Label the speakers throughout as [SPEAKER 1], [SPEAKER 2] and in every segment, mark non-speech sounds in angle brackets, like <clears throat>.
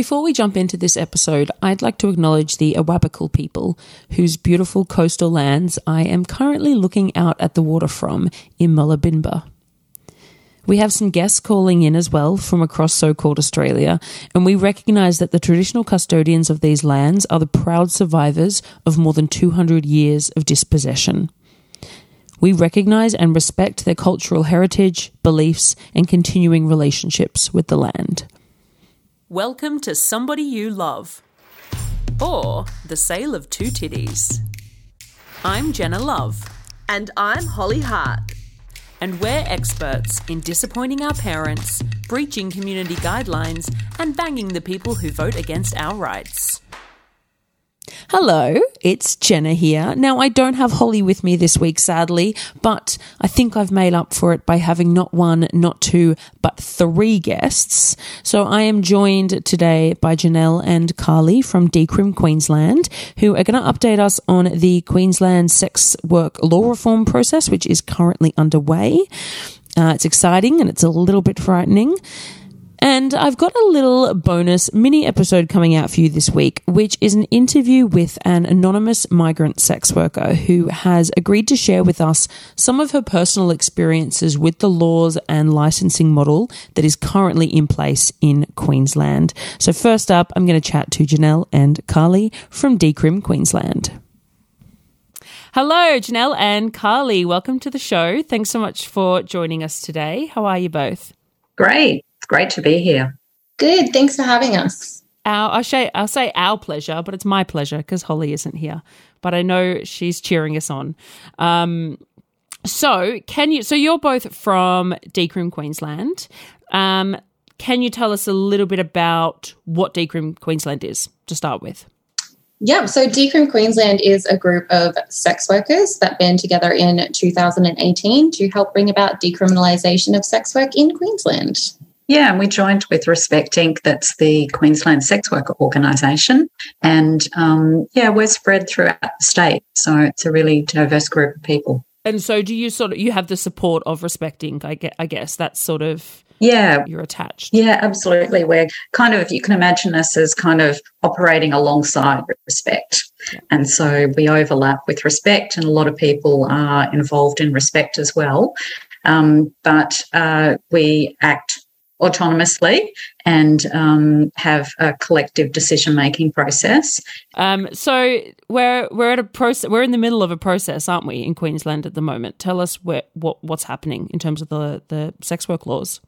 [SPEAKER 1] before we jump into this episode, I'd like to acknowledge the Awabakal people, whose beautiful coastal lands I am currently looking out at the water from in Mulubinba. We have some guests calling in as well from across so called Australia, and we recognise that the traditional custodians of these lands are the proud survivors of more than 200 years of dispossession. We recognise and respect their cultural heritage, beliefs, and continuing relationships with the land. Welcome to Somebody You Love, or The Sale of Two Titties. I'm Jenna Love.
[SPEAKER 2] And I'm Holly Hart.
[SPEAKER 1] And we're experts in disappointing our parents, breaching community guidelines, and banging the people who vote against our rights. Hello, it's Jenna here. Now, I don't have Holly with me this week, sadly, but I think I've made up for it by having not one, not two, but three guests. So I am joined today by Janelle and Carly from Decrim Queensland, who are going to update us on the Queensland sex work law reform process, which is currently underway. Uh, it's exciting and it's a little bit frightening. And I've got a little bonus mini episode coming out for you this week, which is an interview with an anonymous migrant sex worker who has agreed to share with us some of her personal experiences with the laws and licensing model that is currently in place in Queensland. So, first up, I'm going to chat to Janelle and Carly from Decrim Queensland. Hello, Janelle and Carly. Welcome to the show. Thanks so much for joining us today. How are you both?
[SPEAKER 3] Great great to be here.
[SPEAKER 4] Good. Thanks for having us.
[SPEAKER 1] Our, I'll, say, I'll say our pleasure, but it's my pleasure because Holly isn't here. But I know she's cheering us on. Um, so, can you? So, you're both from Decrim, Queensland. Um, can you tell us a little bit about what Decrim Queensland is to start with?
[SPEAKER 4] Yeah, so Decrim Queensland is a group of sex workers that band together in 2018 to help bring about decriminalisation of sex work in Queensland.
[SPEAKER 3] Yeah, and we joined with Respect Inc., that's the Queensland Sex Worker Organisation. And um, yeah, we're spread throughout the state. So it's a really diverse group of people.
[SPEAKER 1] And so do you sort of, you have the support of Respect Inc., I guess, I guess that's sort of
[SPEAKER 3] yeah
[SPEAKER 1] you're attached
[SPEAKER 3] yeah absolutely we're kind of you can imagine us as kind of operating alongside respect yeah. and so we overlap with respect and a lot of people are involved in respect as well um, but uh, we act autonomously and um, have a collective decision making process.
[SPEAKER 1] Um, so we're we're at a process. We're in the middle of a process, aren't we, in Queensland at the moment? Tell us where, what what's happening in terms of the the sex work laws.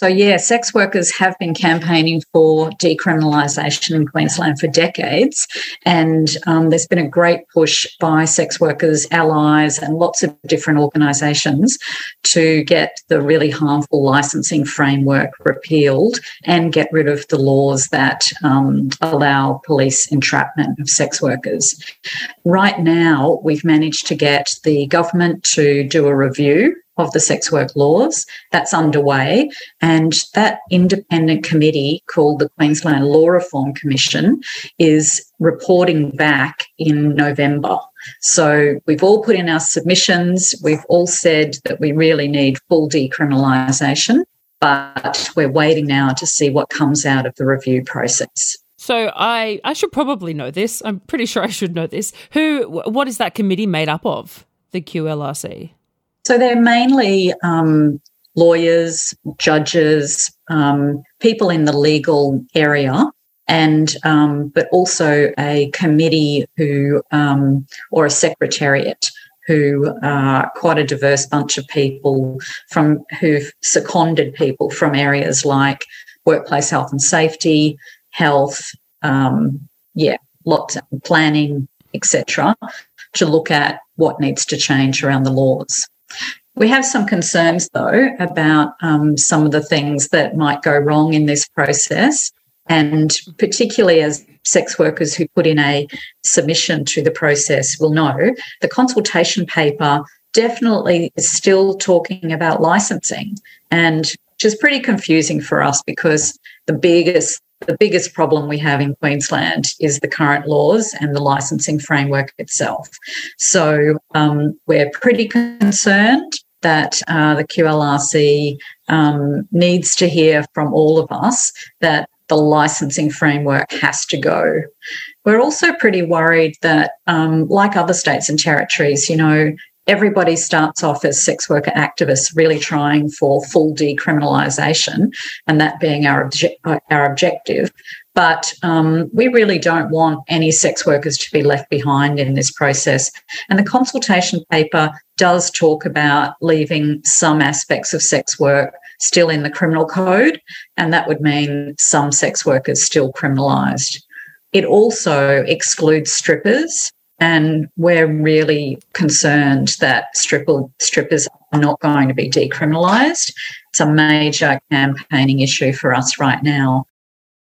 [SPEAKER 3] So, yeah, sex workers have been campaigning for decriminalisation in Queensland for decades. And um, there's been a great push by sex workers, allies, and lots of different organisations to get the really harmful licensing framework repealed and get rid of the laws that um, allow police entrapment of sex workers. Right now, we've managed to get the government to do a review of the sex work laws. That's underway. And that independent committee called the Queensland Law Reform Commission is reporting back in November. So we've all put in our submissions. We've all said that we really need full decriminalisation, but we're waiting now to see what comes out of the review process.
[SPEAKER 1] So I I should probably know this. I'm pretty sure I should know this. Who what is that committee made up of? The QLRC.
[SPEAKER 3] So they're mainly um, lawyers, judges, um, people in the legal area, and um, but also a committee who um, or a secretariat who are quite a diverse bunch of people from who've seconded people from areas like workplace health and safety, health, um, yeah, lots of planning, etc., to look at what needs to change around the laws. We have some concerns, though, about um, some of the things that might go wrong in this process. And particularly as sex workers who put in a submission to the process will know, the consultation paper definitely is still talking about licensing and which is pretty confusing for us because the biggest the biggest problem we have in Queensland is the current laws and the licensing framework itself. So um, we're pretty concerned that uh, the QLRC um, needs to hear from all of us that the licensing framework has to go. We're also pretty worried that, um, like other states and territories, you know, everybody starts off as sex worker activists, really trying for full decriminalisation, and that being our obje- our objective. But um, we really don't want any sex workers to be left behind in this process. And the consultation paper does talk about leaving some aspects of sex work still in the criminal code, and that would mean some sex workers still criminalised. It also excludes strippers and we're really concerned that stripper, strippers are not going to be decriminalised. It's a major campaigning issue for us right now.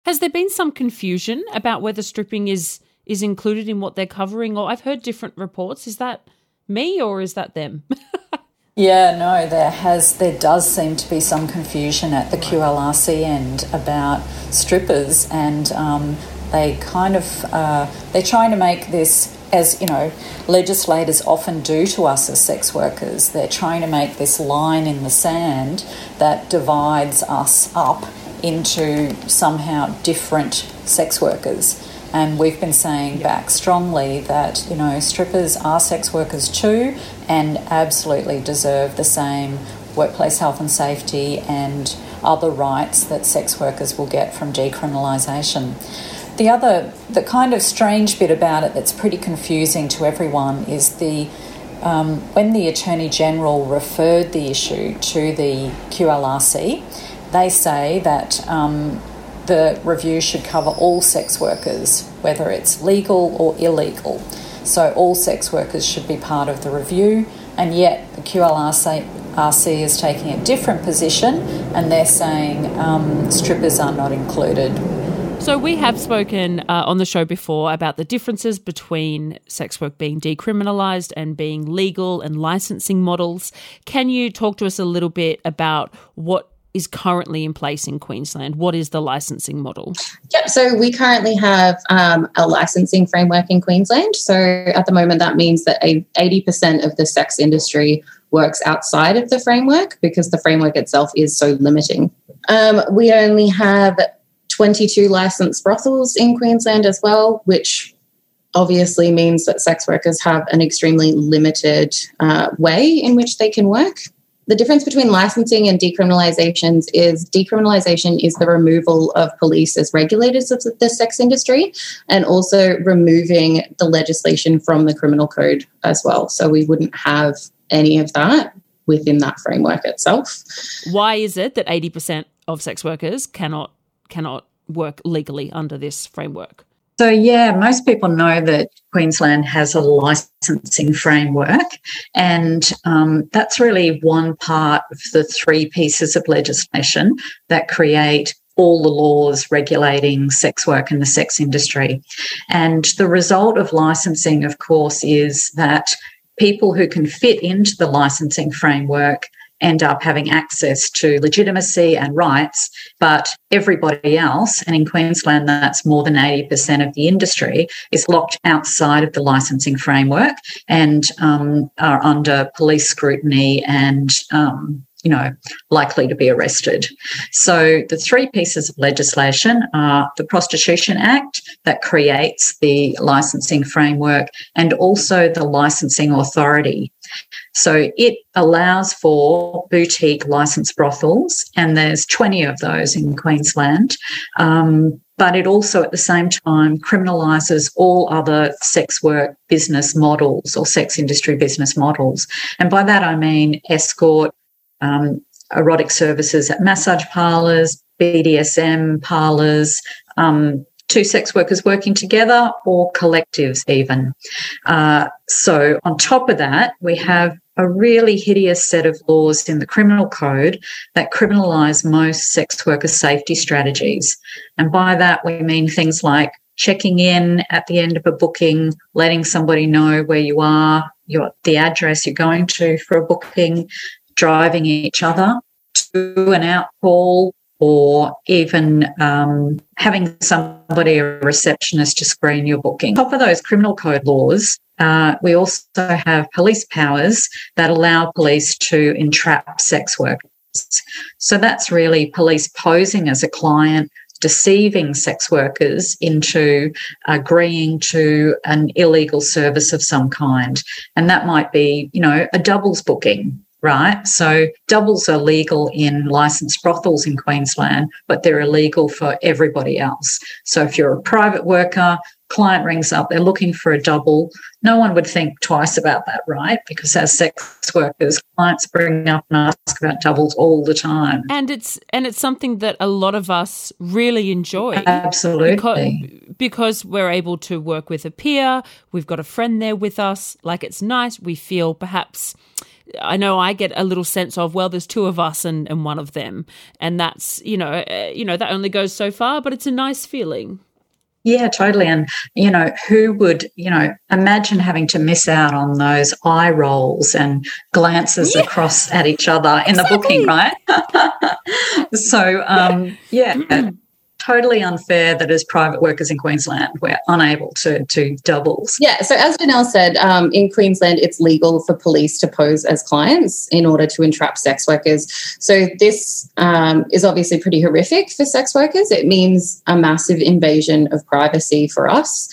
[SPEAKER 1] Has there been some confusion about whether stripping is is included in what they're covering? Or I've heard different reports. Is that me or is that them? <laughs>
[SPEAKER 5] yeah, no, there has there does seem to be some confusion at the QLRC end about strippers, and um, they kind of uh, they're trying to make this as you know, legislators often do to us as sex workers. They're trying to make this line in the sand that divides us up into somehow different sex workers. And we've been saying back strongly that, you know, strippers are sex workers too and absolutely deserve the same workplace health and safety and other rights that sex workers will get from decriminalisation. The other, the kind of strange bit about it that's pretty confusing to everyone is the um, when the Attorney General referred the issue to the QLRC, they say that um, the review should cover all sex workers, whether it's legal or illegal. So all sex workers should be part of the review, and yet the QLRC RC is taking a different position, and they're saying um, strippers are not included
[SPEAKER 1] so, we have spoken uh, on the show before about the differences between sex work being decriminalised and being legal and licensing models. Can you talk to us a little bit about what is currently in place in Queensland? What is the licensing model?
[SPEAKER 4] Yep, so we currently have um, a licensing framework in Queensland. So at the moment, that means that a, 80% of the sex industry works outside of the framework because the framework itself is so limiting. Um, we only have 22 licensed brothels in Queensland as well, which obviously means that sex workers have an extremely limited uh, way in which they can work. The difference between licensing and decriminalizations is decriminalization is the removal of police as regulators of the sex industry and also removing the legislation from the criminal code as well. So we wouldn't have any of that within that framework itself.
[SPEAKER 1] Why is it that 80% of sex workers cannot cannot work legally under this framework?
[SPEAKER 3] So, yeah, most people know that Queensland has a licensing framework, and um, that's really one part of the three pieces of legislation that create all the laws regulating sex work in the sex industry. And the result of licensing, of course, is that people who can fit into the licensing framework end up having access to legitimacy and rights, but everybody else, and in Queensland, that's more than 80% of the industry, is locked outside of the licensing framework and um, are under police scrutiny and um, you know, likely to be arrested. So the three pieces of legislation are the Prostitution Act that creates the licensing framework and also the licensing authority so it allows for boutique licensed brothels, and there's 20 of those in Queensland. Um, but it also, at the same time, criminalises all other sex work business models or sex industry business models. And by that, I mean escort, um, erotic services at massage parlours, BDSM parlours, um, two sex workers working together or collectives, even. Uh, so, on top of that, we have a really hideous set of laws in the criminal code that criminalise most sex worker safety strategies. And by that, we mean things like checking in at the end of a booking, letting somebody know where you are, your, the address you're going to for a booking, driving each other to an out call, or even um, having somebody, a receptionist, to screen your booking. On top of those criminal code laws, uh, we also have police powers that allow police to entrap sex workers. So that's really police posing as a client deceiving sex workers into agreeing to an illegal service of some kind. And that might be, you know, a doubles booking right? So doubles are legal in licensed brothels in Queensland, but they're illegal for everybody else. So if you're a private worker, client rings up, they're looking for a double. No one would think twice about that, right? Because as sex workers, clients bring up and ask about doubles all the time.
[SPEAKER 1] And it's and it's something that a lot of us really enjoy.
[SPEAKER 3] Absolutely.
[SPEAKER 1] Because, because we're able to work with a peer, we've got a friend there with us, like it's nice. We feel perhaps I know I get a little sense of well, there's two of us and, and one of them, and that's you know uh, you know that only goes so far, but it's a nice feeling.
[SPEAKER 3] Yeah, totally. And, you know, who would, you know, imagine having to miss out on those eye rolls and glances yeah. across at each other in exactly. the booking, right? <laughs> so, um, yeah, <clears throat> totally unfair that as private workers in Queensland, we're unable to do doubles.
[SPEAKER 4] Yeah. So, as Janelle said, um, in Queensland, it's legal for police to pose as clients in order to entrap sex workers. So, this um, is obviously pretty horrific for sex workers. It means a massive invasion of privacy for us.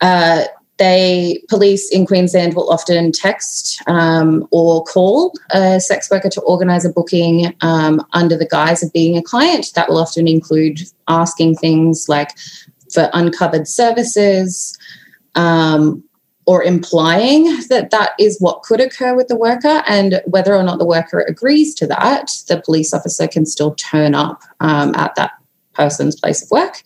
[SPEAKER 4] Uh, they police in Queensland will often text um, or call a sex worker to organise a booking um, under the guise of being a client. That will often include asking things like for uncovered services. Um, or implying that that is what could occur with the worker, and whether or not the worker agrees to that, the police officer can still turn up um, at that person's place of work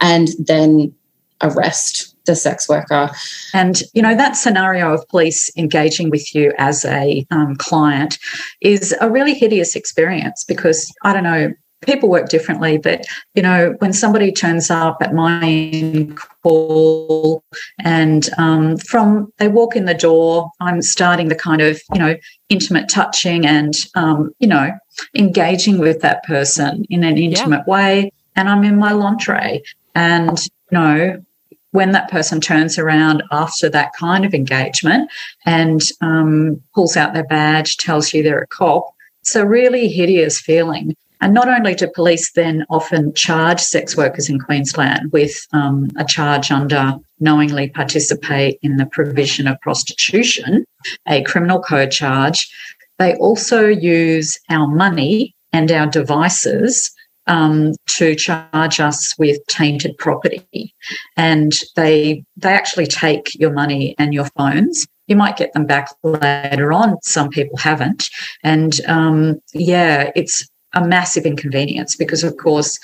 [SPEAKER 4] and then arrest the sex worker.
[SPEAKER 3] And, you know, that scenario of police engaging with you as a um, client is a really hideous experience because, I don't know, people work differently, but, you know, when somebody turns up at my call and um, from they walk in the door, I'm starting the kind of, you know, intimate touching and, um, you know, engaging with that person in an intimate yeah. way. And I'm in my lingerie. And, you know, when that person turns around after that kind of engagement and um, pulls out their badge, tells you they're a cop, it's a really hideous feeling. And not only do police then often charge sex workers in Queensland with um, a charge under knowingly participate in the provision of prostitution, a criminal code charge, they also use our money and our devices um, to charge us with tainted property, and they they actually take your money and your phones. You might get them back later on. Some people haven't, and um, yeah, it's a massive inconvenience because, of course,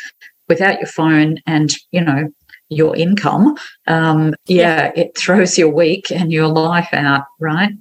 [SPEAKER 3] without your phone and you know your income, um, yeah, it throws your week and your life out, right?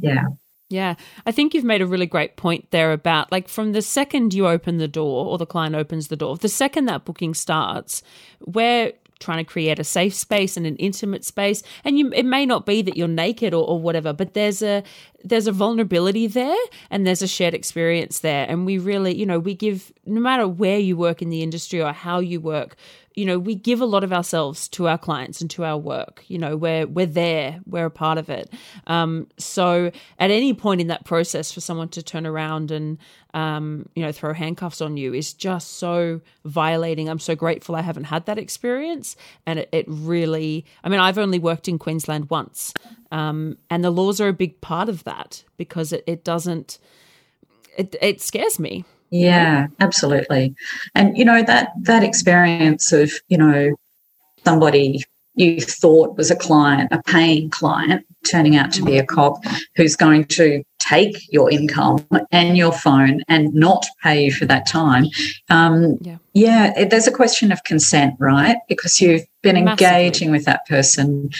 [SPEAKER 3] Yeah.
[SPEAKER 1] Yeah, I think you've made a really great point there about like from the second you open the door or the client opens the door, the second that booking starts, we're trying to create a safe space and an intimate space. And you, it may not be that you're naked or, or whatever, but there's a there's a vulnerability there and there's a shared experience there. And we really, you know, we give no matter where you work in the industry or how you work, you know, we give a lot of ourselves to our clients and to our work. You know, we're we're there, we're a part of it. Um, so at any point in that process, for someone to turn around and um, you know throw handcuffs on you is just so violating. I'm so grateful I haven't had that experience, and it, it really. I mean, I've only worked in Queensland once, um, and the laws are a big part of that because it, it doesn't. It, it scares me
[SPEAKER 3] yeah, absolutely. And you know that that experience of, you know, somebody you thought was a client, a paying client, turning out to be a cop who's going to take your income and your phone and not pay you for that time. Um, yeah, yeah it, there's a question of consent, right? Because you've been Massively. engaging with that person,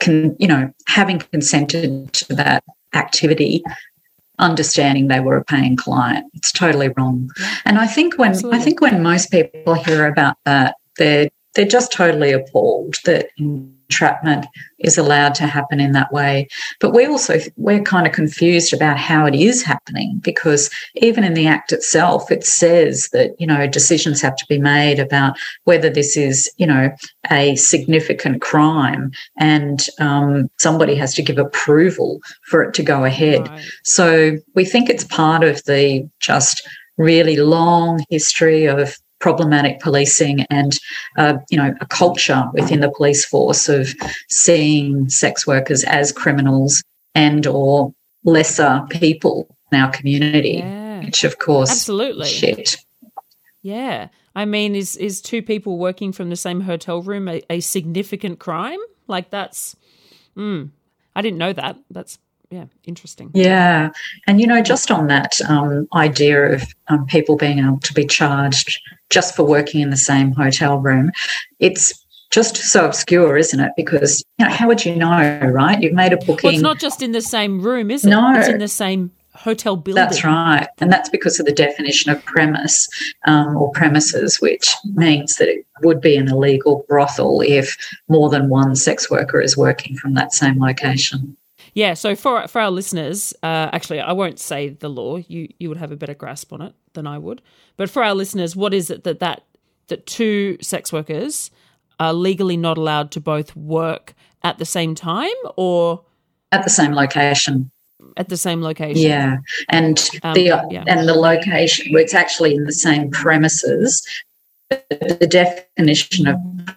[SPEAKER 3] can you know, having consented to that activity understanding they were a paying client. It's totally wrong. And I think when Absolutely. I think when most people hear about that, they're they're just totally appalled that entrapment is allowed to happen in that way. But we also we're kind of confused about how it is happening because even in the act itself, it says that you know decisions have to be made about whether this is you know a significant crime, and um, somebody has to give approval for it to go ahead. Right. So we think it's part of the just really long history of problematic policing and uh, you know a culture within the police force of seeing sex workers as criminals and or lesser people in our community yeah. which of course
[SPEAKER 1] absolutely.
[SPEAKER 3] shit.
[SPEAKER 1] Yeah. I mean is is two people working from the same hotel room a, a significant crime? Like that's mm, i didn't know that. That's yeah, interesting.
[SPEAKER 3] Yeah. And, you know, just on that um, idea of um, people being able to be charged just for working in the same hotel room, it's just so obscure, isn't it? Because, you know, how would you know, right? You've made a booking.
[SPEAKER 1] Well, it's not just in the same room, is it?
[SPEAKER 3] No.
[SPEAKER 1] It's in the same hotel building.
[SPEAKER 3] That's right. And that's because of the definition of premise um, or premises, which means that it would be an illegal brothel if more than one sex worker is working from that same location.
[SPEAKER 1] Yeah, so for for our listeners, uh, actually, I won't say the law. You you would have a better grasp on it than I would. But for our listeners, what is it that that that two sex workers are legally not allowed to both work at the same time or
[SPEAKER 3] at the same location?
[SPEAKER 1] At the same location.
[SPEAKER 3] Yeah, and um, the yeah. and the location it's actually in the same premises. The definition of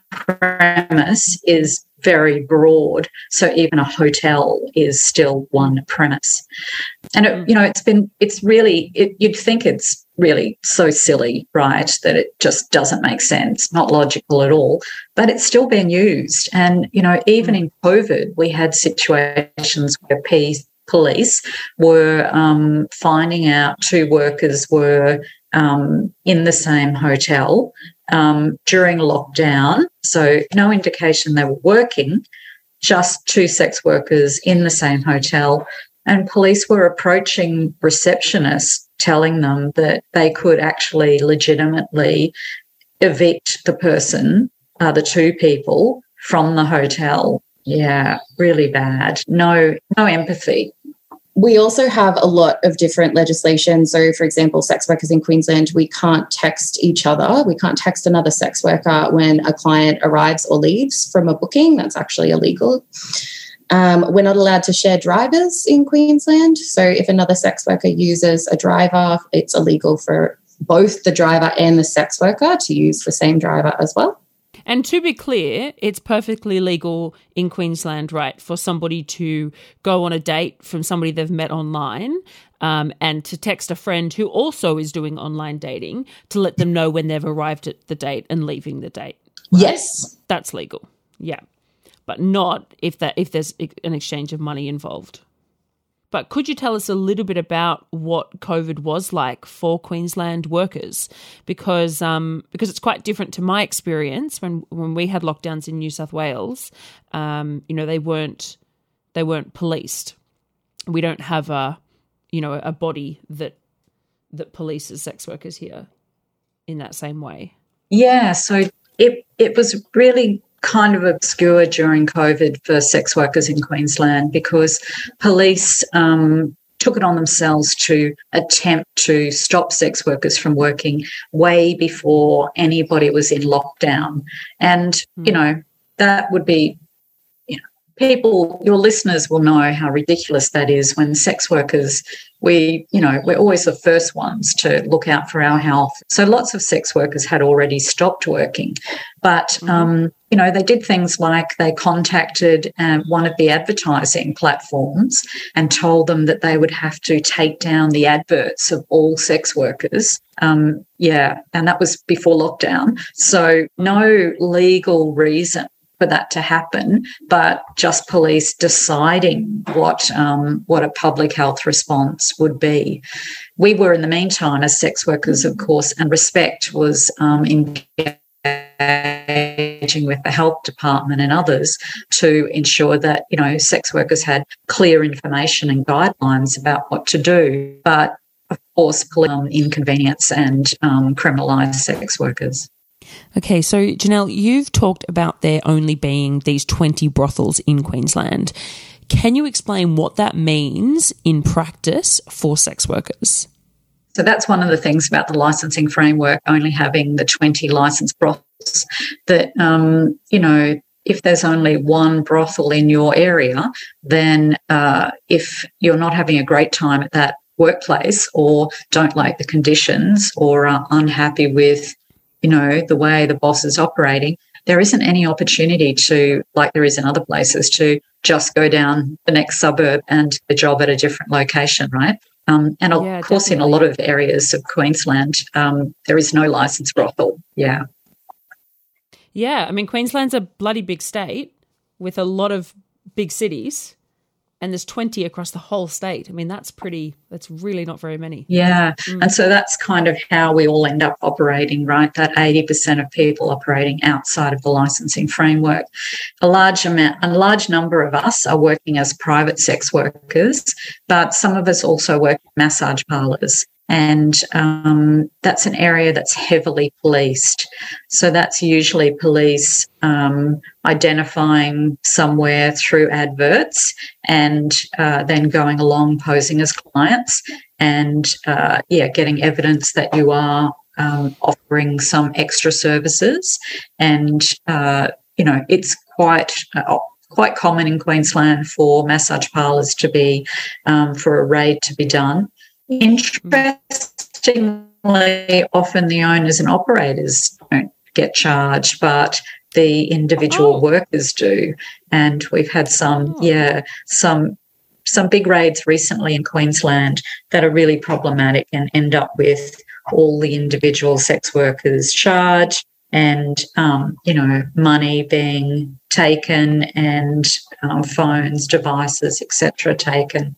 [SPEAKER 3] premise is very broad. So even a hotel is still one premise. And it, you know, it's been it's really it, you'd think it's really so silly, right? That it just doesn't make sense, not logical at all. But it's still being used. And you know, even in COVID, we had situations where police were um, finding out two workers were um, in the same hotel um, during lockdown. So, no indication they were working, just two sex workers in the same hotel. And police were approaching receptionists, telling them that they could actually legitimately evict the person, uh, the two people, from the hotel. Yeah, really bad. No, no empathy
[SPEAKER 4] we also have a lot of different legislation. So, for example, sex workers in Queensland, we can't text each other. We can't text another sex worker when a client arrives or leaves from a booking. That's actually illegal. Um, we're not allowed to share drivers in Queensland. So, if another sex worker uses a driver, it's illegal for both the driver and the sex worker to use the same driver as well.
[SPEAKER 1] And to be clear, it's perfectly legal in Queensland, right, for somebody to go on a date from somebody they've met online um, and to text a friend who also is doing online dating to let them know when they've arrived at the date and leaving the date.
[SPEAKER 4] Right? Yes.
[SPEAKER 1] That's legal. Yeah. But not if that if there's an exchange of money involved. But could you tell us a little bit about what COVID was like for Queensland workers? Because um, because it's quite different to my experience when when we had lockdowns in New South Wales. Um, you know, they weren't they weren't policed. We don't have a you know a body that that polices sex workers here in that same way.
[SPEAKER 3] Yeah, so it it was really kind of obscure during COVID for sex workers in Queensland because police um, took it on themselves to attempt to stop sex workers from working way before anybody was in lockdown. And, mm. you know, that would be people, your listeners will know how ridiculous that is when sex workers, we, you know, we're always the first ones to look out for our health. So lots of sex workers had already stopped working. But, mm-hmm. um, you know, they did things like they contacted uh, one of the advertising platforms and told them that they would have to take down the adverts of all sex workers. Um, yeah, and that was before lockdown. So, no legal reason for that to happen, but just police deciding what um, what a public health response would be. We were, in the meantime, as sex workers, of course, and Respect was um, engaging with the health department and others to ensure that you know sex workers had clear information and guidelines about what to do, but of course, um, inconvenience and um, criminalise sex workers.
[SPEAKER 1] Okay, so Janelle, you've talked about there only being these 20 brothels in Queensland. Can you explain what that means in practice for sex workers?
[SPEAKER 3] So that's one of the things about the licensing framework, only having the 20 licensed brothels, that, um, you know, if there's only one brothel in your area, then uh, if you're not having a great time at that workplace or don't like the conditions or are unhappy with you know, the way the boss is operating, there isn't any opportunity to, like there is in other places, to just go down the next suburb and a job at a different location, right? Um, and of yeah, course, definitely. in a lot of areas of Queensland, um, there is no licensed brothel. Yeah.
[SPEAKER 1] Yeah. I mean, Queensland's a bloody big state with a lot of big cities and there's 20 across the whole state. I mean, that's pretty, that's really not very many.
[SPEAKER 3] Yeah. Mm. And so that's kind of how we all end up operating, right? That 80% of people operating outside of the licensing framework. A large amount, a large number of us are working as private sex workers, but some of us also work massage parlors. And um, that's an area that's heavily policed. So that's usually police um, identifying somewhere through adverts and uh, then going along posing as clients and, uh, yeah, getting evidence that you are um, offering some extra services. And, uh, you know, it's quite uh, quite common in Queensland for massage parlours to be um, for a raid to be done. Interestingly, often the owners and operators don't get charged, but the individual oh. workers do. And we've had some, oh. yeah, some some big raids recently in Queensland that are really problematic and end up with all the individual sex workers charged and um, you know money being taken and um, phones, devices, etc. taken.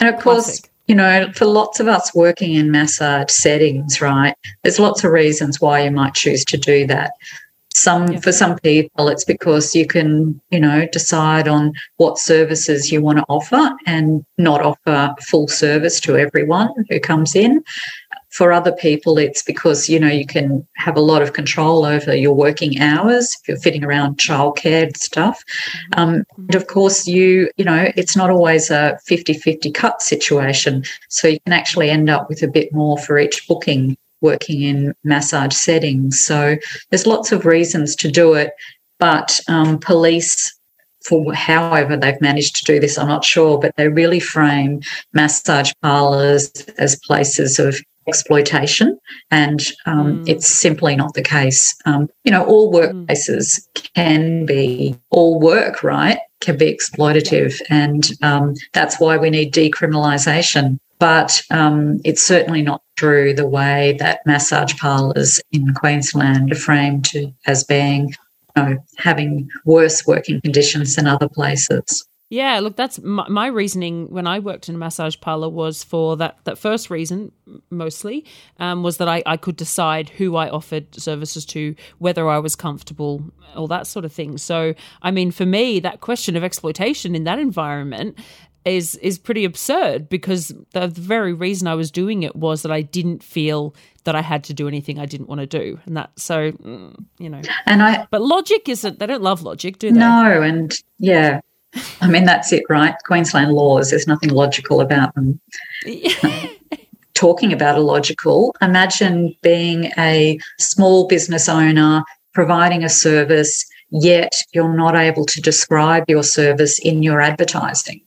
[SPEAKER 3] And of course, Classic you know, for lots of us working in massage settings, right, there's lots of reasons why you might choose to do that. Some yeah. for some people, it's because you can, you know, decide on what services you want to offer and not offer full service to everyone who comes in. For other people, it's because, you know, you can have a lot of control over your working hours if you're fitting around childcare and stuff. Um, and of course, you, you know, it's not always a 50 50 cut situation. So you can actually end up with a bit more for each booking working in massage settings. So there's lots of reasons to do it. But um, police for however they've managed to do this, I'm not sure, but they really frame massage parlors as places of exploitation, and um, mm. it's simply not the case. Um, you know, all mm. workplaces mm. can be, all work, right, can be exploitative, and um, that's why we need decriminalisation. But um, it's certainly not true the way that massage parlours in Queensland are framed to, as being you know, having worse working conditions than other places.
[SPEAKER 1] Yeah, look, that's my, my, reasoning when I worked in a massage parlor was for that, that first reason, mostly, um, was that I, I could decide who I offered services to, whether I was comfortable, all that sort of thing. So, I mean, for me, that question of exploitation in that environment is is pretty absurd because the very reason I was doing it was that I didn't feel that I had to do anything I didn't want to do, and that so mm, you know.
[SPEAKER 3] And I,
[SPEAKER 1] but logic isn't. They don't love logic, do they?
[SPEAKER 3] No, and yeah, I mean, that's it, right? Queensland laws, there's nothing logical about them. Um, talking about illogical, imagine being a small business owner providing a service, yet you're not able to describe your service in your advertising.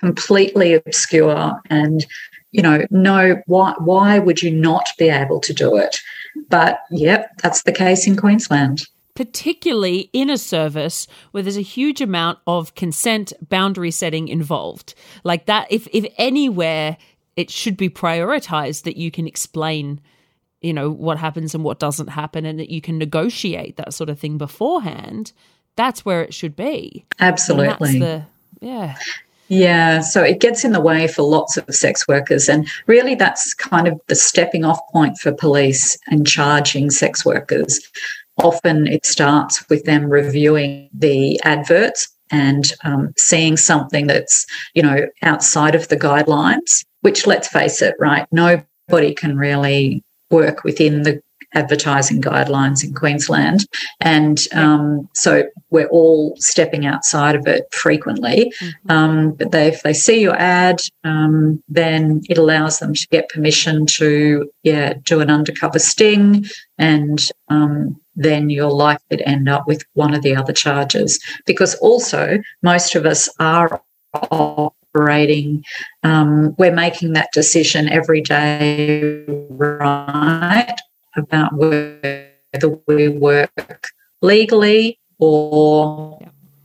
[SPEAKER 3] Completely obscure and you know, no, why why would you not be able to do it? But yep, that's the case in Queensland
[SPEAKER 1] particularly in a service where there's a huge amount of consent boundary setting involved. Like that, if, if anywhere it should be prioritized that you can explain you know what happens and what doesn't happen and that you can negotiate that sort of thing beforehand that's where it should be
[SPEAKER 3] absolutely
[SPEAKER 1] the, yeah
[SPEAKER 3] yeah, so it gets in the way for lots of sex workers. And really, that's kind of the stepping off point for police and charging sex workers often it starts with them reviewing the adverts and um, seeing something that's you know outside of the guidelines which let's face it right nobody can really work within the advertising guidelines in Queensland. And um, so we're all stepping outside of it frequently. Mm-hmm. Um, but they, if they see your ad, um, then it allows them to get permission to, yeah, do an undercover sting. And um, then you're likely to end up with one of the other charges. Because also, most of us are operating, um, we're making that decision every day, right? about whether we work legally or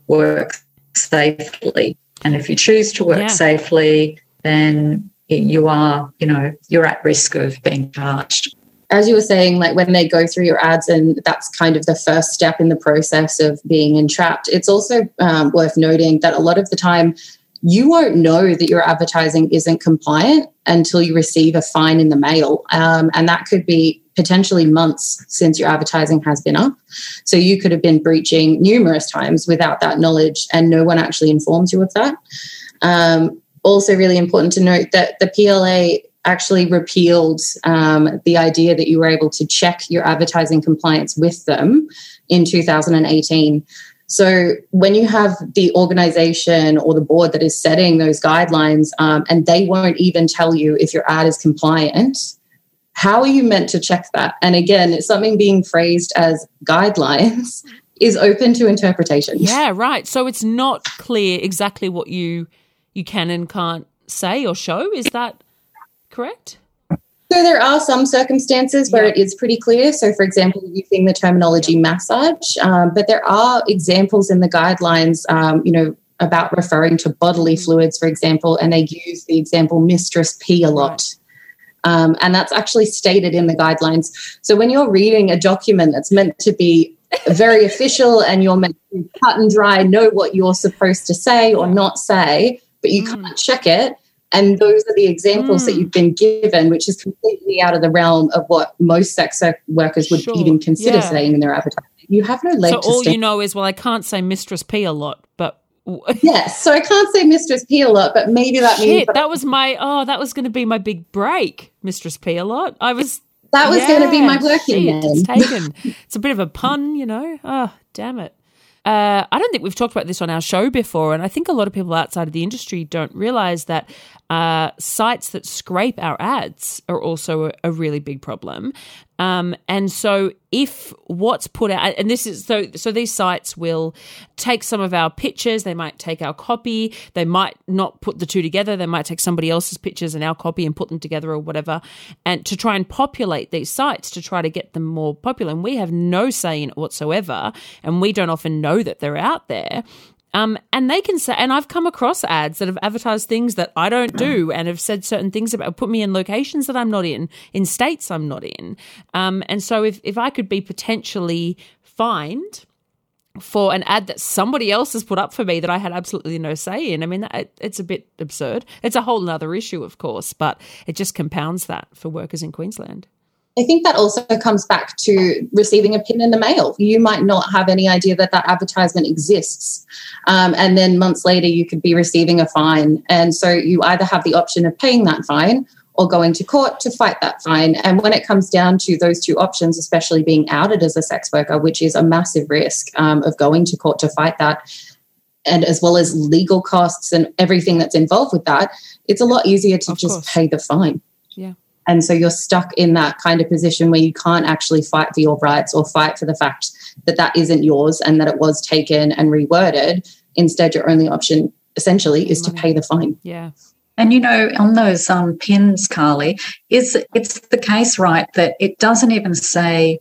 [SPEAKER 3] work safely. And if you choose to work
[SPEAKER 1] Yeah.
[SPEAKER 3] safely, then you are, you know, you're at risk of being charged.
[SPEAKER 4] As you were saying, like when they go through your ads, and that's kind of the first step in the process of being entrapped, it's also um, worth noting that a lot of the time you won't know that your advertising isn't compliant until you receive a fine in the mail. Um, and that could be potentially months since your advertising has been up. So you could have been breaching numerous times without that knowledge, and no one actually informs you of that. Um, also, really important to note that the PLA actually repealed um, the idea that you were able to check your advertising compliance with them in 2018. So when you have the organization or the board that is setting those guidelines um, and they won't even tell you if your ad is compliant, how are you meant to check that? And again, it's something being phrased as guidelines <laughs> is open to interpretation.
[SPEAKER 1] Yeah, right. So it's not clear exactly what you you can and can't say or show. Is that correct?
[SPEAKER 4] So there are some circumstances where it is pretty clear. So, for example, using the terminology massage, um, but there are examples in the guidelines, um, you know, about referring to bodily fluids, for example, and they use the example mistress pee a lot. Um, and that's actually stated in the guidelines. So when you're reading a document that's meant to be very <laughs> official and you're meant to cut and dry know what you're supposed to say or not say, but you can't check it. And those are the examples that
[SPEAKER 1] Mm.
[SPEAKER 4] you've been given, which is completely out of the realm of what most sex workers would
[SPEAKER 1] Sure,
[SPEAKER 4] even consider
[SPEAKER 1] yeah.
[SPEAKER 4] saying in their advertising. You have no leg
[SPEAKER 1] so all
[SPEAKER 4] stand
[SPEAKER 1] you know is well, I can't say Mistress P a lot, but <laughs>
[SPEAKER 4] Yes, so I can't say Mistress P a lot, but maybe that means
[SPEAKER 1] shit, that was my oh, that was going to be my big break, Mistress P a lot. I was
[SPEAKER 4] that was going to be my
[SPEAKER 1] Yeah,
[SPEAKER 4] working
[SPEAKER 1] shit, It's taken. <laughs> it's a bit of a pun, you know. Oh, damn it. Uh, I don't think we've talked about this on our show before, and I think a lot of people outside of the industry don't realize that uh, sites that scrape our ads are also a, a really big problem. Um, and so, if what's put out, and this is so, so these sites will take some of our pictures, they might take our copy, they might not put the two together, they might take somebody else's pictures and our copy and put them together or whatever, and to try and populate these sites to try to get them more popular. And we have no say in it whatsoever, and we don't often know that they're out there. Um, and they can say, and I've come across ads that have advertised things that I don't do <clears throat> and have said certain things about, put me in locations that I'm not in, in states I'm not in. Um, and so if, if I could be potentially fined for an ad that somebody else has put up for me that I had absolutely no say in, I mean, that, it's a bit absurd. It's a whole other issue, of course, but it just compounds that for workers in Queensland.
[SPEAKER 4] I think that also comes back to receiving a PIN in the mail. You might not have any idea that that advertisement exists. Um, and then months later, you could be receiving a fine. And so you either have the option of paying that fine or going to court to fight that fine. And when it comes down to those two options, especially being outed as a sex worker, which is a massive risk um, of going to court to fight that, and as well as legal costs and everything that's involved with that, it's a lot easier to just pay the fine.
[SPEAKER 1] Yeah.
[SPEAKER 4] And so you're stuck in that kind of position where you can't actually fight for your rights or fight for the fact that that isn't yours and that it was taken and reworded. Instead, your only option essentially is to pay the fine.
[SPEAKER 1] Yeah.
[SPEAKER 3] And you know, on those um, PINs, Carly, is it's the case, right, that it doesn't even say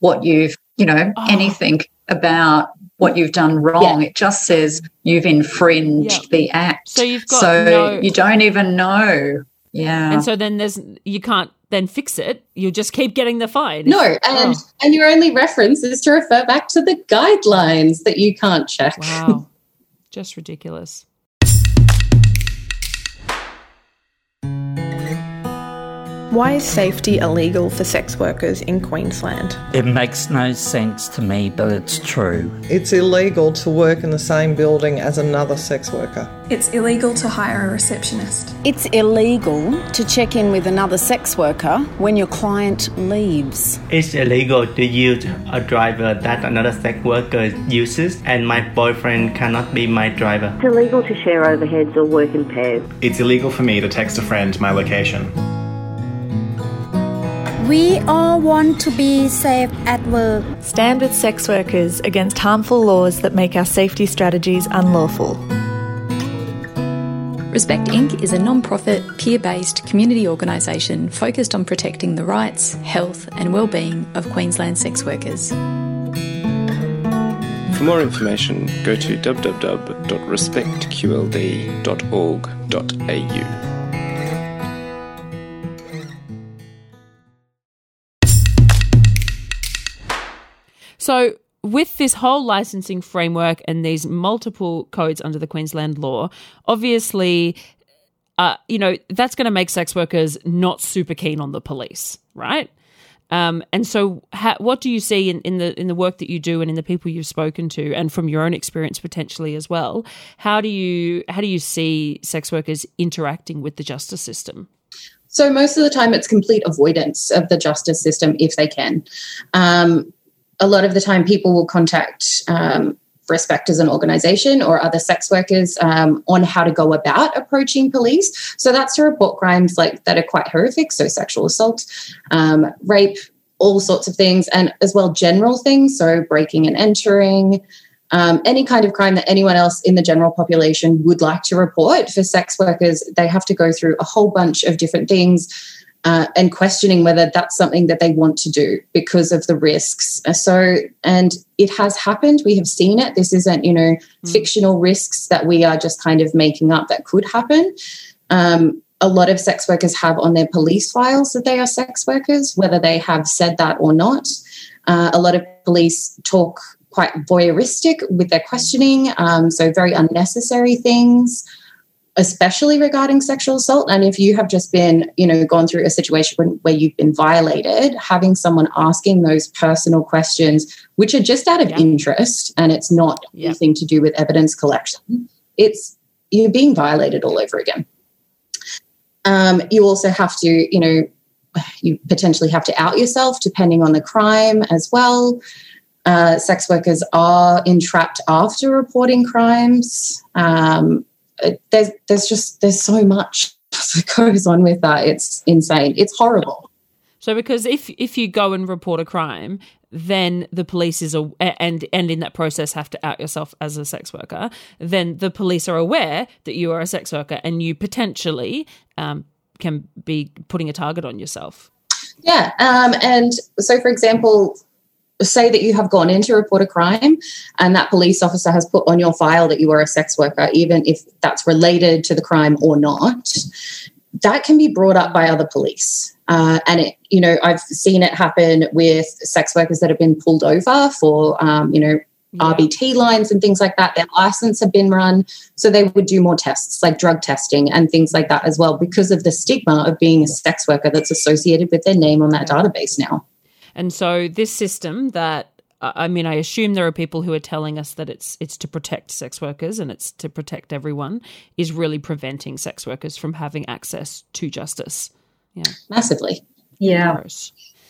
[SPEAKER 3] what you've, you know,
[SPEAKER 1] Oh.
[SPEAKER 3] anything about what you've done wrong. It just says you've infringed
[SPEAKER 1] Yeah.
[SPEAKER 3] the act.
[SPEAKER 1] So you've got
[SPEAKER 3] so
[SPEAKER 1] no-
[SPEAKER 3] you don't even know. Yeah.
[SPEAKER 1] And so then there's, you can't then fix it. You'll just keep getting the fine.
[SPEAKER 4] No, and
[SPEAKER 1] Oh.
[SPEAKER 4] and your only reference is to refer back to the guidelines that you can't check.
[SPEAKER 1] Wow. Just ridiculous.
[SPEAKER 2] Why is safety illegal for sex workers in Queensland?
[SPEAKER 6] It makes no sense to me, but it's true.
[SPEAKER 7] It's illegal to work in the same building as another sex worker.
[SPEAKER 8] It's illegal to hire a receptionist.
[SPEAKER 9] It's illegal to check in with another sex worker when your client leaves.
[SPEAKER 10] It's illegal to use a driver that another sex worker uses, and my boyfriend cannot be my driver.
[SPEAKER 11] It's illegal to share overheads or work in pairs.
[SPEAKER 12] It's illegal for me to text a friend my location.
[SPEAKER 13] We all want to be safe at work.
[SPEAKER 14] Stand with sex workers against harmful laws that make our safety strategies unlawful. Respect Inc. is a non profit, peer based community organisation focused on protecting the rights, health, and well-being of Queensland sex workers.
[SPEAKER 15] For more information, go to www.respectqld.org.au.
[SPEAKER 1] So, with this whole licensing framework and these multiple codes under the Queensland law, obviously, uh, you know, that's going to make sex workers not super keen on the police, right? Um, and so, ha- what do you see in, in the in the work that you do and in the people you've spoken to, and from your own experience potentially as well? How do you how do you see sex workers interacting with the justice system?
[SPEAKER 4] So most of the time, it's complete avoidance of the justice system if they can. Um, a lot of the time people will contact um, Respect as an organization or other sex workers um, on how to go about approaching police. So that's to report crimes like that are quite horrific, so sexual assault, um, rape, all sorts of things, and as well general things, so breaking and entering, um, any kind of crime that anyone else in the general population would like to report. For sex workers, they have to go through a whole bunch of different things uh, and questioning whether that's something that they want to do because of the risks. Uh, so, and it has happened. We have seen it. This isn't, you know, mm. fictional risks that we are just kind of making up that could happen. Um, a lot of sex workers have on their police files that they are sex workers, whether they have said that or not. Uh, a lot of police talk quite voyeuristic with their questioning, um, so very unnecessary things especially regarding sexual assault. And if you have just been you know gone through a situation when, where you've been violated having someone asking those personal questions which are just out of interest and it's not anything to do with evidence collection it's you're being violated all over again. Um, you also have to you know you potentially have to out yourself depending on the crime as well. Uh, sex workers are entrapped after reporting crimes. Um, there's there's just there's so much <laughs> that goes on with that. It's insane. It's horrible.
[SPEAKER 1] So because if if you go and report a crime, then the police is a, and and in that process have to out yourself as a sex worker. Then the police are aware that you are a sex worker, and you potentially um, can be putting a target on yourself.
[SPEAKER 4] Yeah, um, and so for example, say that you have gone in to report a crime and that police officer has put on your file that you are a sex worker, even if that's related to the crime or not, that can be brought up by other police. Uh, and it, you know, I've seen it happen with sex workers that have been pulled over for, um, you know, yeah. RBT lines and things like that. Their license have been run, so they would do more tests, like drug testing and things like that as well, because of the stigma of being a sex worker that's associated with their name on that database now.
[SPEAKER 1] And so this system that I mean, I assume there are people who are telling us that it's it's to protect sex workers and it's to protect everyone is really preventing sex workers from having access to justice. Yeah,
[SPEAKER 4] massively.
[SPEAKER 3] Yeah.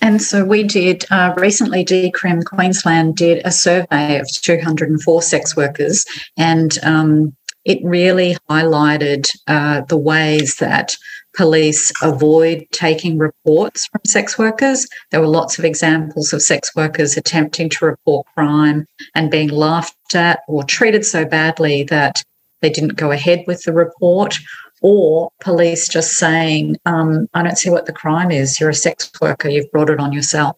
[SPEAKER 3] And so we did uh, recently, Decrim Queensland did a survey of 204 sex workers, and um, it really highlighted uh, the ways that police avoid taking reports from sex workers. There were lots of examples of sex workers attempting to report crime and being laughed at or treated so badly that they didn't go ahead with the report. Or police just saying, um, I don't see what the crime is. You're a sex worker. You've brought it on yourself.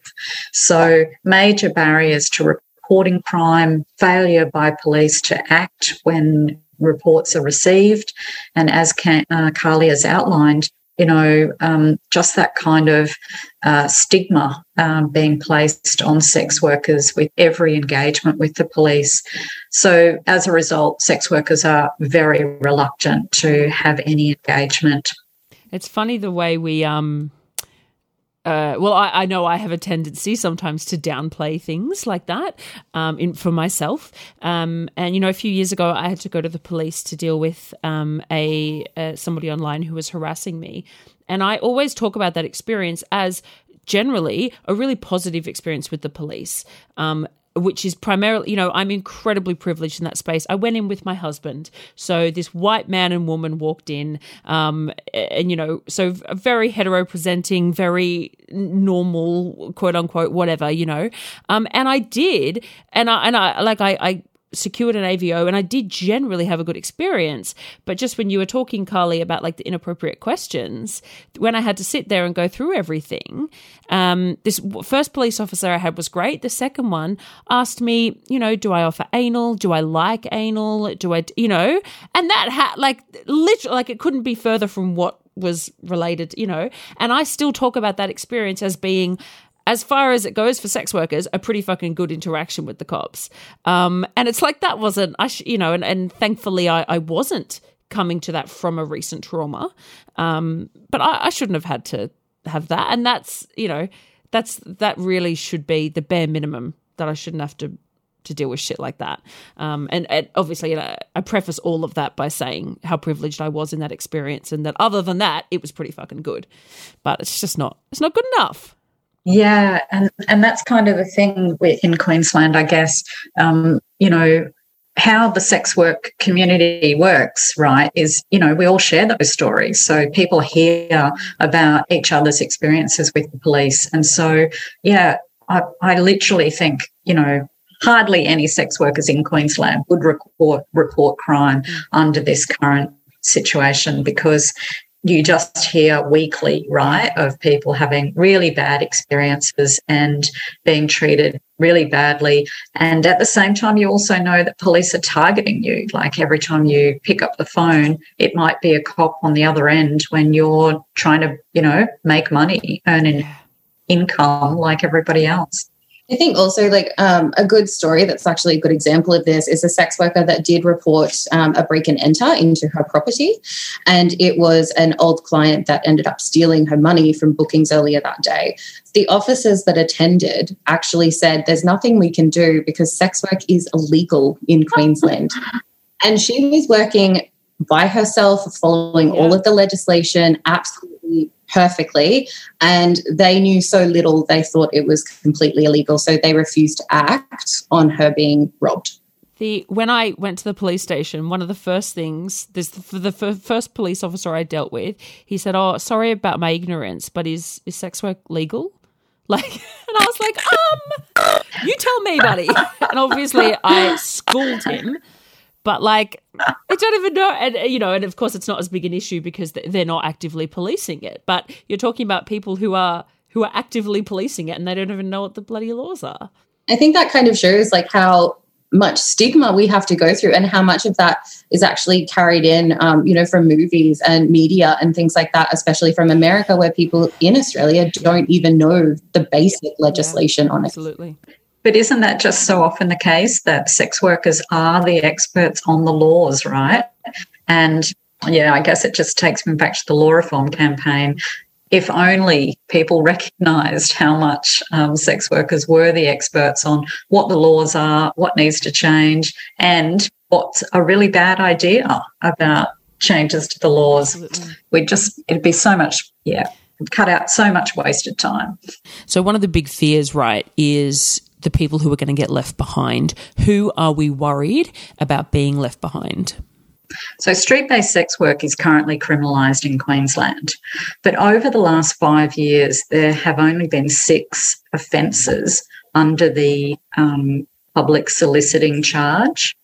[SPEAKER 3] So, major barriers to reporting crime, failure by police to act when reports are received. And as uh, Carly has outlined, you know, um, just that kind of uh, stigma um, being placed on sex workers with every engagement with the police. So, as a result, sex workers are very reluctant to have any engagement.
[SPEAKER 1] It's funny the way we um, uh, well, I, I, know I have a tendency sometimes to downplay things like that um, in, for myself. Um, and you know, a few years ago, I had to go to the police to deal with um, a, a somebody online who was harassing me, and I always talk about that experience as generally a really positive experience with the police. Um, which is primarily, you know, I'm incredibly privileged in that space. I went in with my husband. So this white man and woman walked in, um, and, you know, so very hetero presenting, very normal, quote unquote, whatever, you know. Um, and I did, and I, and I, like, I, I, secured an AVO and I did generally have a good experience. But just when you were talking, Carly, about like the inappropriate questions, when I had to sit there and go through everything, um, this first police officer I had was great. The second one asked me, you know, do I offer anal? Do I like anal? Do I, you know, and that had like literally, like it couldn't be further from what was related, you know, and I still talk about that experience as being as far as it goes for sex workers, a pretty fucking good interaction with the cops. Um, and it's like that wasn't, I sh- you know, and, and thankfully I, I wasn't coming to that from a recent trauma. Um, but I, I shouldn't have had to have that. And that's, you know, that's, that really should be the bare minimum that I shouldn't have to to deal with shit like that. Um, and, and, obviously, you know, I preface all of that by saying how privileged I was in that experience, and that other than that, it was pretty fucking good. But it's just not, it's not good enough.
[SPEAKER 3] Yeah, and and that's kind of the thing in Queensland, I guess. Um, you know, how the sex work community works, right, is, you know, we all share those stories. So people hear about each other's experiences with the police. And so, yeah, I, I literally think, you know, hardly any sex workers in Queensland would report, report crime mm. under this current situation because you just hear weekly, right, of people having really bad experiences and being treated really badly. And at the same time, you also know that police are targeting you. Like every time you pick up the phone, it might be a cop on the other end when you're trying to, you know, make money, earn an income like everybody else.
[SPEAKER 4] I think also like um, a good story that's actually a good example of this is a sex worker that did report um, a break and enter into her property. And it was an old client that ended up stealing her money from bookings earlier that day. The officers that attended actually said, There's nothing we can do because sex work is illegal in Queensland. And she was working by herself, following yeah. all of the legislation, absolutely perfectly. And they knew so little, they thought it was completely illegal. So they refused to act on her being robbed.
[SPEAKER 1] The, when I went to the police station, one of the first things, this for the first police officer I dealt with, he said, "Oh, sorry about my ignorance, but is is sex work legal?" <laughs> Like, and I was like, "Um, you tell me, buddy." <laughs> And obviously, I schooled him but like, I don't even know. And, you know, and of course, it's not as big an issue because they're not actively policing it. But you're talking about people who are who are actively policing it and they don't even know what the bloody laws are.
[SPEAKER 4] I think that kind of shows like how much stigma we have to go through and how much of that is actually carried in um, you know from movies and media and things like that especially from america where people in australia don't even know the basic legislation yeah, on it
[SPEAKER 1] absolutely
[SPEAKER 3] but isn't that just so often the case that sex workers are the experts on the laws, right? And yeah, I guess it just takes me back to the law reform campaign. If only people recognised how much um, sex workers were the experts on what the laws are, what needs to change, and what's a really bad idea about changes to the laws. We'd just, it'd be so much, yeah, cut out so much wasted time.
[SPEAKER 1] So, one of the big fears, right, is the people who are going to get left behind? Who are we worried about being left behind?
[SPEAKER 3] So, street based sex work is currently criminalised in Queensland. But over the last five years, there have only been six offences under the um, public soliciting charge.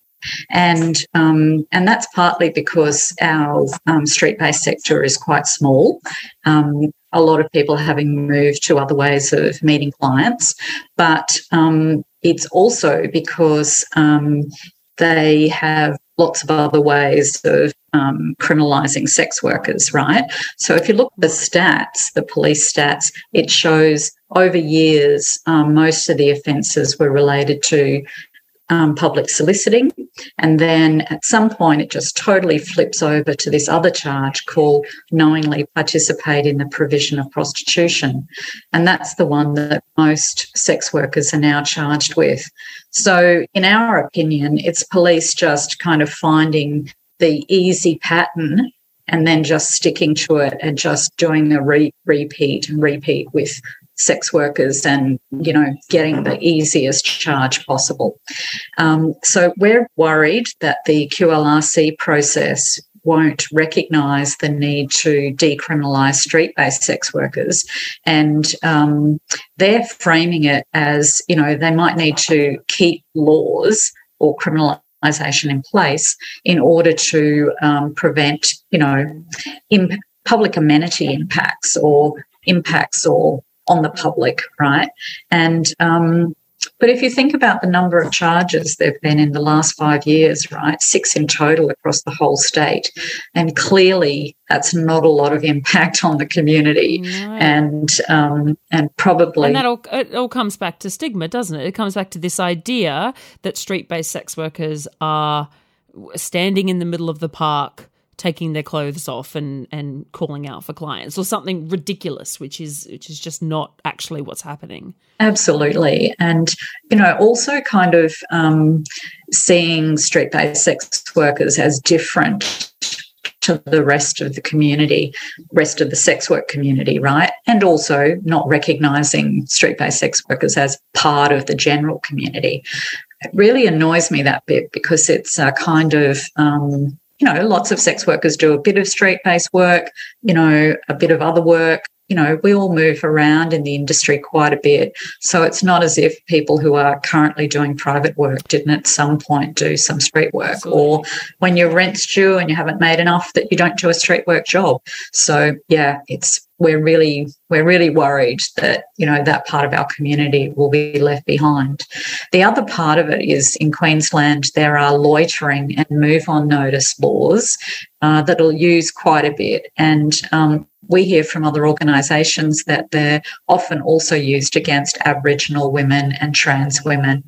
[SPEAKER 3] And um, and that's partly because our um, street-based sector is quite small. Um, a lot of people having moved to other ways of meeting clients, but um, it's also because um, they have lots of other ways of um, criminalising sex workers, right? So if you look at the stats, the police stats, it shows over years um, most of the offences were related to um, public soliciting. And then at some point, it just totally flips over to this other charge called knowingly participate in the provision of prostitution. And that's the one that most sex workers are now charged with. So, in our opinion, it's police just kind of finding the easy pattern and then just sticking to it and just doing the re- repeat and repeat with sex workers and you know getting the easiest charge possible. Um, so we're worried that the QLRC process won't recognise the need to decriminalise street based sex workers. And um, they're framing it as, you know, they might need to keep laws or criminalisation in place in order to um, prevent, you know, imp- public amenity impacts or impacts or on the public, right? And um, but if you think about the number of charges there have been in the last five years, right, six in total across the whole state, and clearly that's not a lot of impact on the community, no. and um, and probably
[SPEAKER 1] and that all it all comes back to stigma, doesn't it? It comes back to this idea that street-based sex workers are standing in the middle of the park taking their clothes off and and calling out for clients or something ridiculous which is which is just not actually what's happening
[SPEAKER 3] absolutely and you know also kind of um, seeing street based sex workers as different to the rest of the community, rest of the sex work community, right? And also not recognizing street based sex workers as part of the general community. It really annoys me that bit because it's a kind of um, you know, lots of sex workers do a bit of street based work, you know, a bit of other work. You know, we all move around in the industry quite a bit. So it's not as if people who are currently doing private work didn't at some point do some street work, Absolutely. or when your rent's due and you haven't made enough that you don't do a street work job. So yeah, it's we're really we're really worried that you know that part of our community will be left behind. The other part of it is in Queensland there are loitering and move on notice laws uh, that'll use quite a bit, and um, we hear from other organisations that they're often also used against Aboriginal women and trans women.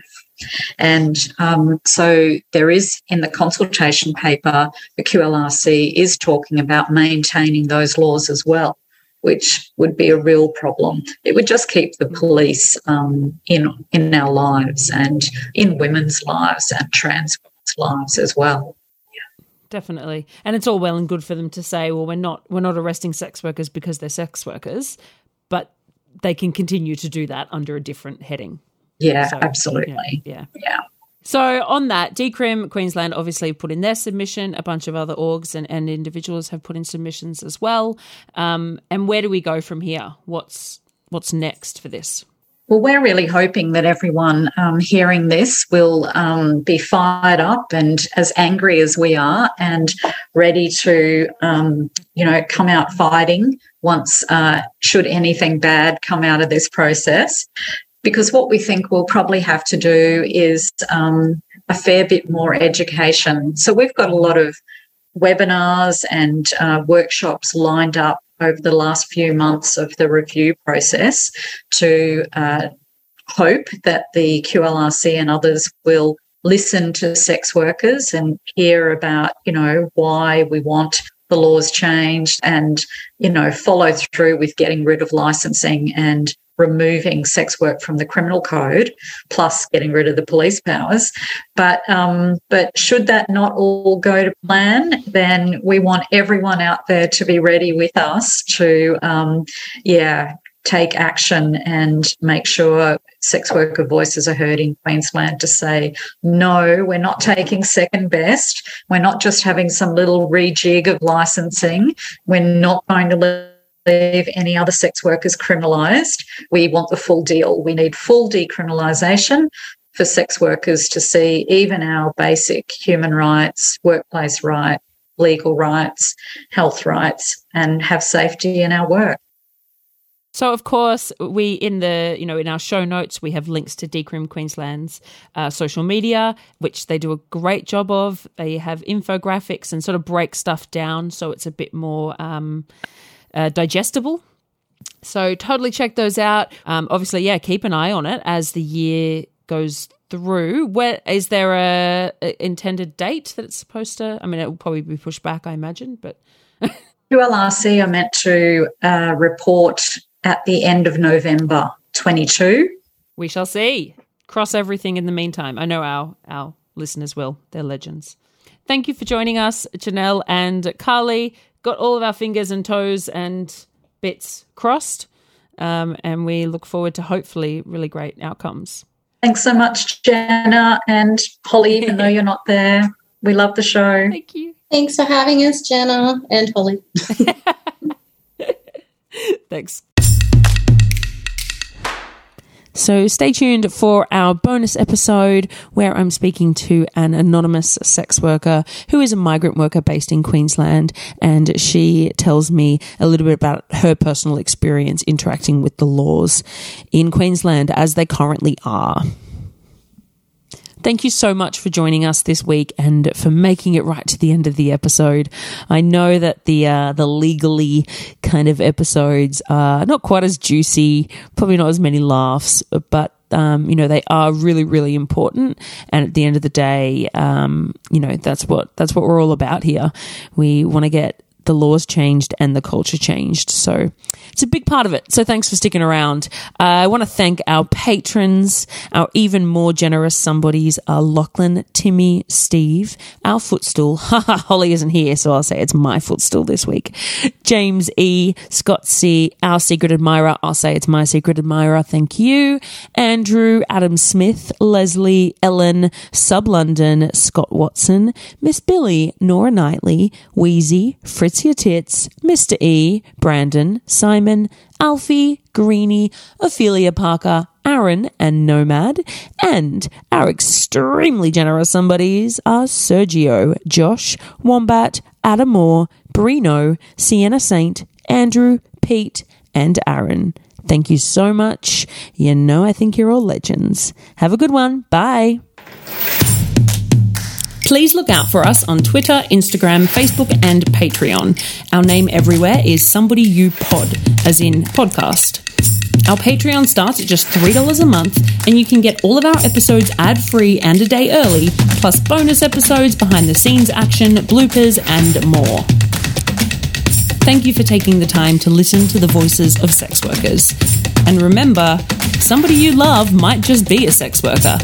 [SPEAKER 3] And um, so there is in the consultation paper, the QLRC is talking about maintaining those laws as well which would be a real problem. It would just keep the police um, in in our lives and in women's lives and trans women's lives as well.
[SPEAKER 1] Definitely, and it's all well and good for them to say, "Well, we're not we're not arresting sex workers because they're sex workers," but they can continue to do that under a different heading.
[SPEAKER 3] Yeah, so, absolutely.
[SPEAKER 1] Yeah,
[SPEAKER 3] yeah. yeah.
[SPEAKER 1] So on that, Decrim Queensland obviously put in their submission. A bunch of other orgs and, and individuals have put in submissions as well. Um, and where do we go from here? What's what's next for this?
[SPEAKER 3] Well, we're really hoping that everyone um, hearing this will um, be fired up and as angry as we are, and ready to, um, you know, come out fighting once uh, should anything bad come out of this process because what we think we'll probably have to do is um, a fair bit more education. So we've got a lot of webinars and uh, workshops lined up over the last few months of the review process to uh, hope that the QLRC and others will listen to sex workers and hear about, you know, why we want the laws changed and, you know, follow through with getting rid of licensing and removing sex work from the criminal code, plus getting rid of the police powers. But um, but should that not all go to plan, then we want everyone out there to be ready with us to, um, yeah, take action and make sure sex worker voices are heard in Queensland to say, no, we're not taking second best. We're not just having some little rejig of licensing. We're not going to leave any other sex workers criminalised. We want the full deal. We need full decriminalisation for sex workers to see even our basic human rights, workplace rights, legal rights, health rights, and have safety in our work.
[SPEAKER 1] So, of course, we in the you know in our show notes we have links to Decrim Queensland's uh, social media, which they do a great job of. They have infographics and sort of break stuff down so it's a bit more um, uh, digestible. So totally check those out. Um, obviously, yeah, keep an eye on it as the year goes through. Where is there a, a intended date that it's supposed to? I mean, it will probably be pushed back, I imagine, but.
[SPEAKER 3] QLRC are meant to uh, report at the end of November 22.
[SPEAKER 1] We shall see. Cross everything in the meantime. I know our our listeners will. They're legends. Thank you for joining us, Janelle and Carly got all of our fingers and toes and bits crossed. Um, and we look forward to hopefully really great outcomes.
[SPEAKER 3] Thanks so much, Jenna and Holly, even though you're not there. We love the show.
[SPEAKER 1] Thank you.
[SPEAKER 4] Thanks for having us, Jenna and Holly. <laughs> <laughs>
[SPEAKER 1] Thanks. So stay tuned for our bonus episode where I'm speaking to an anonymous sex worker who is a migrant worker based in Queensland. And she tells me a little bit about her personal experience interacting with the laws in Queensland as they currently are. Thank you so much for joining us this week and for making it right to the end of the episode. I know that the uh, the legally kind of episodes are not quite as juicy, probably not as many laughs, but um, you know they are really really important and at the end of the day um, you know that's what that's what we're all about here we want to get the laws changed and the culture changed. So it's a big part of it. So thanks for sticking around. Uh, I want to thank our patrons, our even more generous somebodies are Lachlan, Timmy, Steve, our footstool. <laughs> Haha, Holly isn't here, so I'll say it's my footstool this week. James E, Scott C, our secret admirer. I'll say it's my secret admirer. Thank you. Andrew, Adam Smith, Leslie, Ellen, Sub London, Scott Watson, Miss Billy, Nora Knightley, Wheezy, Fritz Your Tits, Mr. E, Brandon, Simon, Alfie, Greenie, Ophelia Parker, Aaron, and Nomad. And our extremely generous somebodies are Sergio, Josh, Wombat, Adam Moore, Brino, Sienna Saint, Andrew, Pete, and Aaron. Thank you so much. You know, I think you're all legends. Have a good one. Bye. Please look out for us on Twitter, Instagram, Facebook, and Patreon. Our name everywhere is Somebody You Pod, as in podcast. Our Patreon starts at just $3 a month, and you can get all of our episodes ad free and a day early, plus bonus episodes, behind the scenes action, bloopers, and more. Thank you for taking the time to listen to the voices of sex workers. And remember, somebody you love might just be a sex worker.